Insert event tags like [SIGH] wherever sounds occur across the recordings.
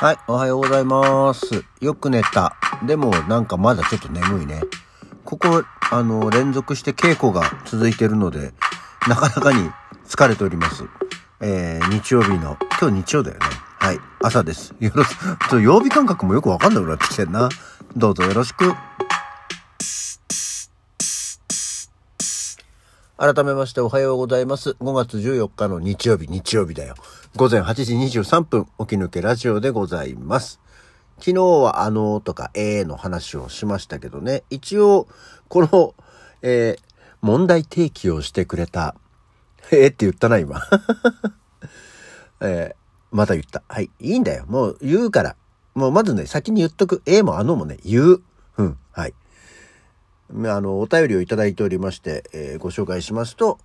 はい、おはようございます。よく寝た。でもなんかまだちょっと眠いね。ここ、あの、連続して稽古が続いてるので、なかなかに疲れております。えー、日曜日の、今日日曜だよね。はい、朝です。よろしく、曜日感覚もよくわかんなくなってきてんな。どうぞよろしく。改めましておはようございます。5月14日の日曜日、日曜日だよ。午前8時23分、起き抜けラジオでございます。昨日はあのーとかえーの話をしましたけどね、一応、この、えー問題提起をしてくれた、えーって言ったな、今。[LAUGHS] えーまた言った。はい。いいんだよ。もう言うから。もうまずね、先に言っとく。えーもあのもね、言う。うん。はい。あの、お便りをいただいておりまして、えーご紹介しますと、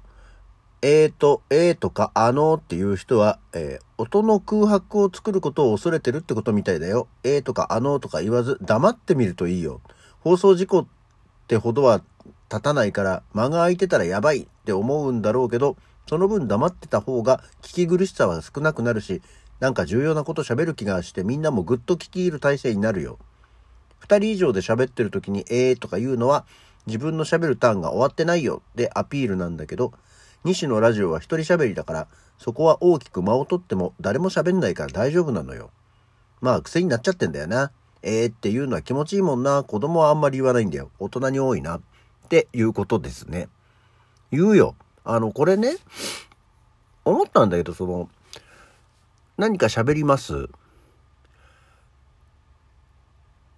えーと、えーとか、あのーっていう人は、えー音の空白を作ることを恐れてるってことみたいだよ。えーとか、あのーとか言わず、黙ってみるといいよ。放送事故ってほどは立たないから、間が空いてたらやばいって思うんだろうけど、その分黙ってた方が聞き苦しさは少なくなるし、なんか重要なこと喋る気がしてみんなもぐっと聞き入る体制になるよ。二人以上で喋ってる時に、えーとか言うのは、自分の喋るターンが終わってないよってアピールなんだけど、西のラジオは一人喋りだから、そこは大きく間を取っても誰も喋んないから大丈夫なのよ。まあ癖になっちゃってんだよな。えーっていうのは気持ちいいもんな。子供はあんまり言わないんだよ。大人に多いな。っていうことですね。言うよ。あの、これね、思ったんだけど、その、何か喋ります？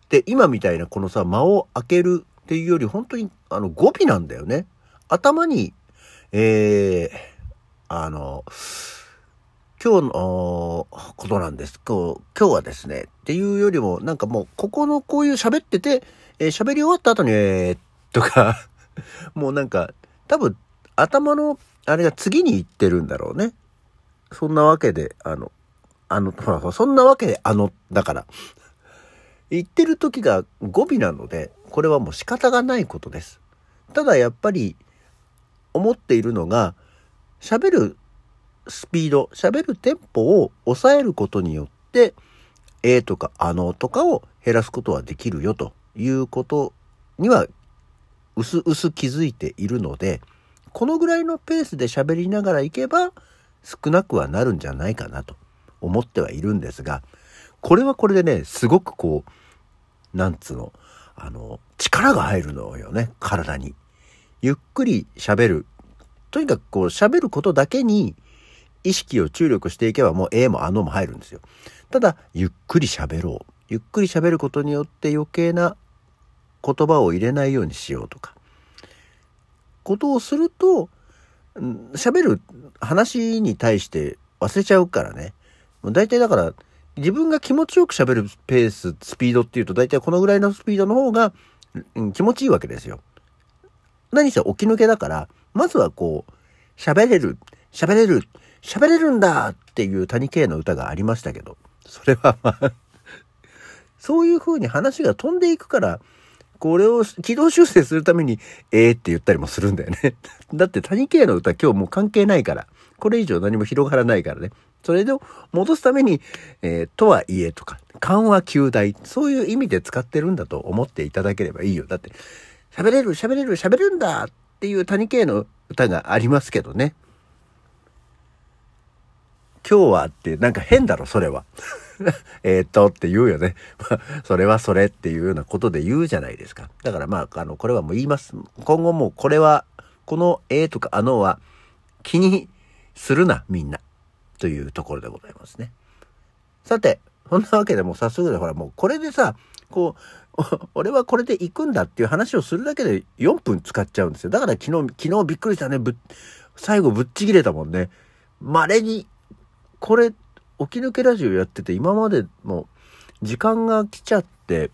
で、今みたいなこのさ、間を開けるっていうより、本当に、あの、語尾なんだよね。頭に、えー、あの、今日のことなんです。今日、今日はですね、っていうよりも、なんかもう、ここのこういう喋ってて、えー喋り終わった後に、えー、とか、[LAUGHS] もうなんか、多分、頭の、あれが次に行ってるんだろうね。そんなわけで、あの、あの、ほら、そんなわけで、あの、だから、言ってる時が語尾なので、これはもう仕方がないことです。ただやっぱり、思っているのが、喋るスピード、喋るテンポを抑えることによって、えーとかあのとかを減らすことはできるよということには、うすうす気づいているので、このぐらいのペースで喋りながらいけば、少なくはなるんじゃないかなと思ってはいるんですが、これはこれでね、すごくこう、なんつうの、あの、力が入るのよね、体に。ゆっくり喋る。とにかくこう喋ることだけに意識を注力していけばもうええもあのも入るんですよ。ただ、ゆっくり喋ろう。ゆっくり喋ることによって余計な言葉を入れないようにしようとか。ことをすると、喋る話に対して忘れちゃうからね。もう大体だから、自分が気持ちよく喋るペース、スピードっていうと大体このぐらいのスピードの方が、うん気持ちいいわけですよ。何せ起き抜けだから、まずはこう、喋れる、喋れる、喋れるんだっていう谷系の歌がありましたけど、それはまあ、そういう風に話が飛んでいくから、これを軌道修正するために、えーって言ったりもするんだよね。だって谷系の歌今日もう関係ないから、これ以上何も広がらないからね。それで戻すために、えーとはいえとか、緩和球大、そういう意味で使ってるんだと思っていただければいいよ。だって、喋れる、喋れる、喋れるんだっていう谷系の歌がありますけどね。今日はってなんか変だろ、それは。[LAUGHS] えっとって言うよね。ま [LAUGHS] それはそれっていうようなことで言うじゃないですか。だからまあ、あの、これはもう言います。今後もうこれは、このえとかあのは気にするな、みんな。というところでございますね。さて、そんなわけでもう早速でほらもうこれでさ、こう、[LAUGHS] 俺はこれで行くんだっていう話をするだけで4分使っちゃうんですよ。だから昨日、昨日びっくりしたね。ぶ最後ぶっちぎれたもんね。稀に、これ、起き抜けラジオやってて今までも時間が来ちゃって、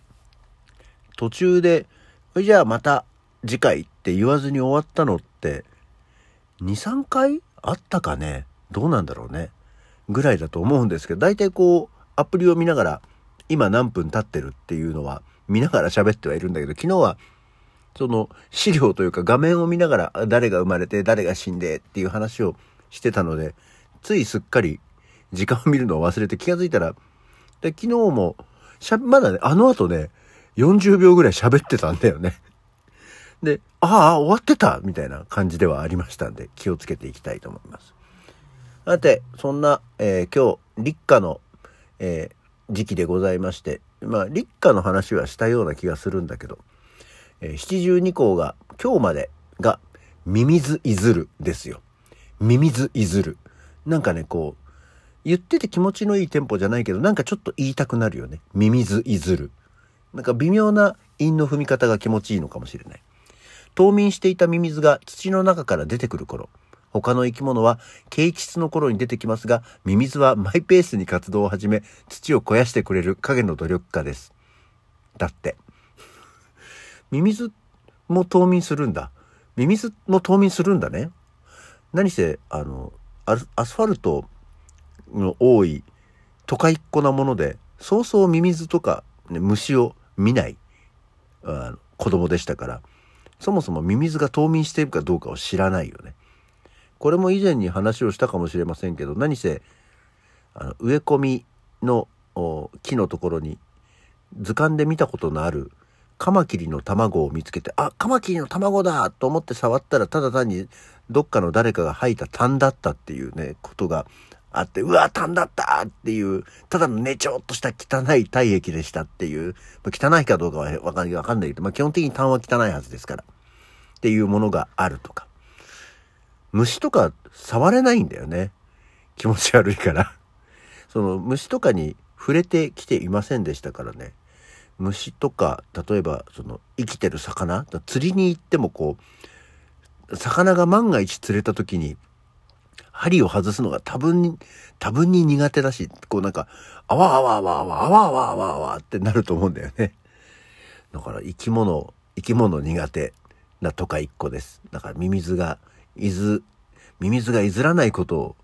途中で、じゃあまた次回って言わずに終わったのって、2、3回あったかね？どうなんだろうね。ぐらいだと思うんですけど、大体こう、アプリを見ながら、今何分経ってるっていうのは見ながら喋ってはいるんだけど、昨日は、その資料というか画面を見ながら誰が生まれて誰が死んでっていう話をしてたので、ついすっかり時間を見るのを忘れて気がついたらで、昨日も、しゃ、まだね、あの後ね、40秒ぐらい喋ってたんだよね。で、ああ、終わってたみたいな感じではありましたんで、気をつけていきたいと思います。さて、そんな、えー、今日、立夏の、えー、時期でございまして、まあ、立夏の話はしたような気がするんだけど、えー、七十二校が今日までが、ミミズいずるですよ。ミミズいずる。なんかね、こう、言ってて気持ちのいいテンポじゃないけど、なんかちょっと言いたくなるよね。ミミズいずる。なんか微妙な韻の踏み方が気持ちいいのかもしれない。冬眠していたミミズが土の中から出てくる頃、他の生き物は景気質の頃に出てきますが、ミミズはマイペースに活動を始め、土を肥やしてくれる影の努力家です。だって。ミミズも冬眠するんだ。ミミズも冬眠するんだね。何せ、あの、アスファルトの多い都会っ子なもので、そうそうミミズとか、ね、虫を見ないあの子供でしたから、そもそもミミズが冬眠しているかどうかを知らないよね。これも以前に話をしたかもしれませんけど、何せ、あの植え込みの木のところに図鑑で見たことのあるカマキリの卵を見つけて、あ、カマキリの卵だと思って触ったら、ただ単にどっかの誰かが吐いた痰だったっていうね、ことがあって、うわ、痰だったっていう、ただのねちょっとした汚い体液でしたっていう、ま、汚いかどうかはわかんないかんないけど、まあ、基本的に痰は汚いはずですから。っていうものがあるとか。虫とか触れないんだよね。気持ち悪いから。[LAUGHS] その虫とかに触れてきていませんでしたからね。虫とか、例えばその生きてる魚、釣りに行ってもこう、魚が万が一釣れた時に針を外すのが多分に、多分に苦手だし、こうなんか、あわあわあわあわあわあわあわあわってなると思うんだよね。だから生き物、生き物苦手なとか一個です。だからミミズが、いず、ミミズがいずらないことを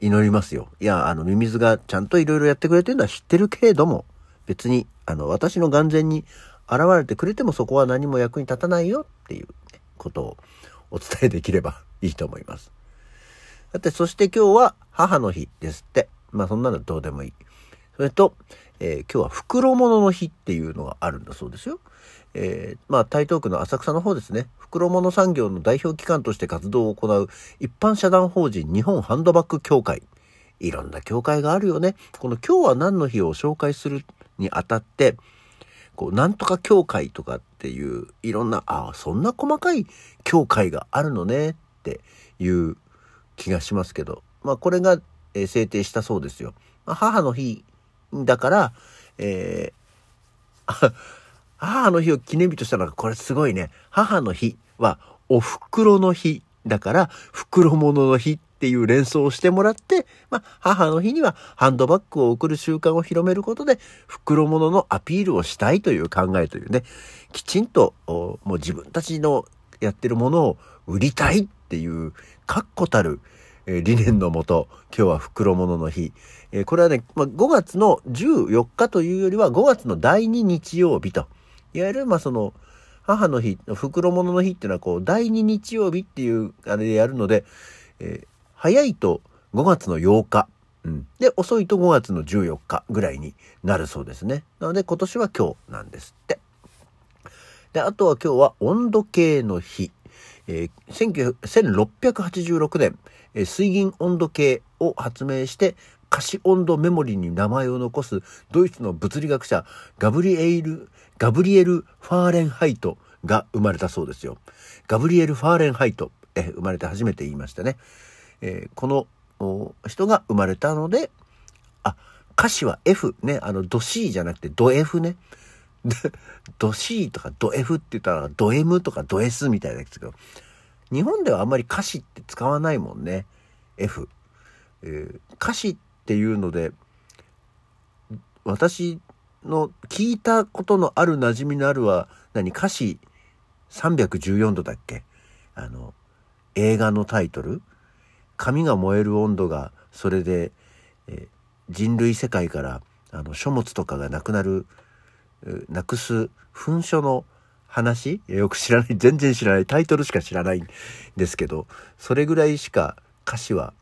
祈りますよ。いや、あの、ミミズがちゃんといろいろやってくれてるのは知ってるけれども、別に、あの、私の眼前に現れてくれてもそこは何も役に立たないよっていうことをお伝えできれば [LAUGHS] いいと思います。だって、そして今日は母の日ですって。まあそんなのどうでもいい。それと、えー、今日は袋物の日っていうのがあるんだそうですよ。えー、まあ台東区の浅草の方ですね。袋物産業の代表機関として活動を行う一般社団法人日本ハンドバッグ協会。いろんな協会があるよね。この今日は何の日を紹介するにあたって、こう、なんとか協会とかっていう、いろんな、ああ、そんな細かい協会があるのねっていう気がしますけど、まあこれが、えー、制定したそうですよ。まあ、母の日だから、えー、[LAUGHS] 母の日を記念日としたのがこれすごいね。母の日はお袋の日だから、袋物の日っていう連想をしてもらって、まあ、母の日にはハンドバッグを送る習慣を広めることで、袋物のアピールをしたいという考えというね、きちんと、もう自分たちのやってるものを売りたいっていう確固たる、え、理念のもと、今日は袋物の日。え、これはね、まあ、5月の14日というよりは5月の第2日曜日と。いわゆる、まあ、その、母の日、袋物の日っていうのは、こう、第2日曜日っていう、あれでやるので、えー、早いと5月の8日。うん。で、遅いと5月の14日ぐらいになるそうですね。なので、今年は今日なんですって。で、あとは今日は温度計の日。えー、1686年、え、水銀温度計を発明して、可視温度メモリに名前を残すドイツの物理学者ガブリエル、ガブリエル・ファーレンハイトが生まれたそうですよ。ガブリエル・ファーレンハイト、え、生まれて初めて言いましたね。え、この人が生まれたので、あ、歌詞は F ね、あのド C じゃなくてド F ね。[LAUGHS] ド C とかド F って言ったらド M とかド S みたいですけど、日本ではあんまり歌詞って使わないもんね。F。えー、歌詞っていうので、私の聞いたことのある馴染みのあるは、何歌詞314度だっけ？あの、映画のタイトル髪が燃える温度がそれで、えー、人類世界からあの書物とかがなくなるなくす噴書の話？よく知らない、全然知らない、タイトルしか知らないんですけど、それぐらいしか歌詞は、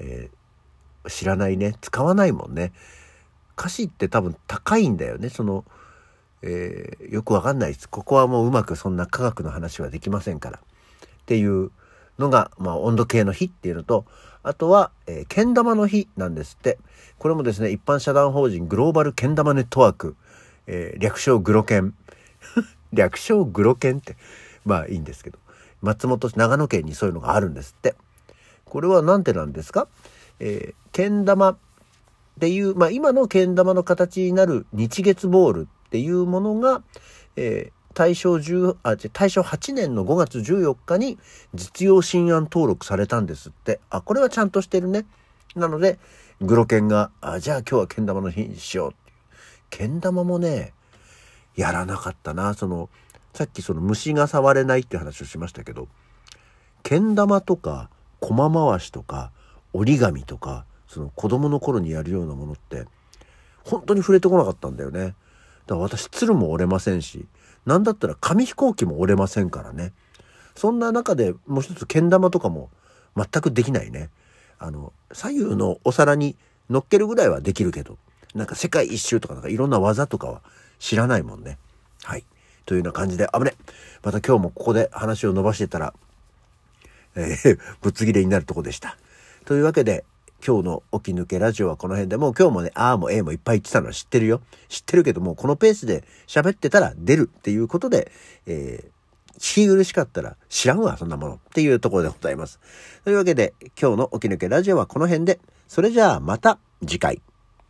えー、知らないね。使わないもんね。歌詞って多分高いんだよね。その、えー、よくわかんないです。ここはもううまくそんな科学の話はできませんから。っていうのが、まあ、温度計の日っていうのと、あとは、えー、けん玉の日なんですって。これもですね、一般社団法人グローバルけん玉ネットワーク、えー、略称グロケン。[LAUGHS] 略称グロケンって、まあいいんですけど。松本市、長野県にそういうのがあるんですって。これは何てなんですか？えー、けん玉っていう、まあ今のけん玉の形になる日月ボールっていうものが、えー、大正10あ大正8年の5月14日に実用新案登録されたんですって。あ、これはちゃんとしてるね。なので、グロケンが、あ、じゃあ今日はけん玉の日にしようっていう。けん玉もね、やらなかったな。その、さっきその虫が触れないって話をしましたけど、けん玉とか、駒回しとか、折り紙とか、その子供の頃にやるようなものって、本当に触れてこなかったんだよね。だから私、鶴も折れませんし、なんだったら紙飛行機も折れませんからね。そんな中でもう一つけん玉とかも全くできないね。あの、左右のお皿に乗っけるぐらいはできるけど、なんか世界一周とかなんかいろんな技とかは知らないもんね。はい。というような感じで、危ね。また今日もここで話を伸ばしてたら、えー、[LAUGHS] ぶっつ切れになるとこでした。というわけで、今日の起き抜けラジオはこの辺でもう今日もね、ああもええもいっぱい言ってたのは知ってるよ。知ってるけども、このペースで喋ってたら出るっていうことで、えー、聞き苦しかったら知らんわ、そんなものっていうところでございます。というわけで、今日の起き抜けラジオはこの辺で、それじゃあまた次回。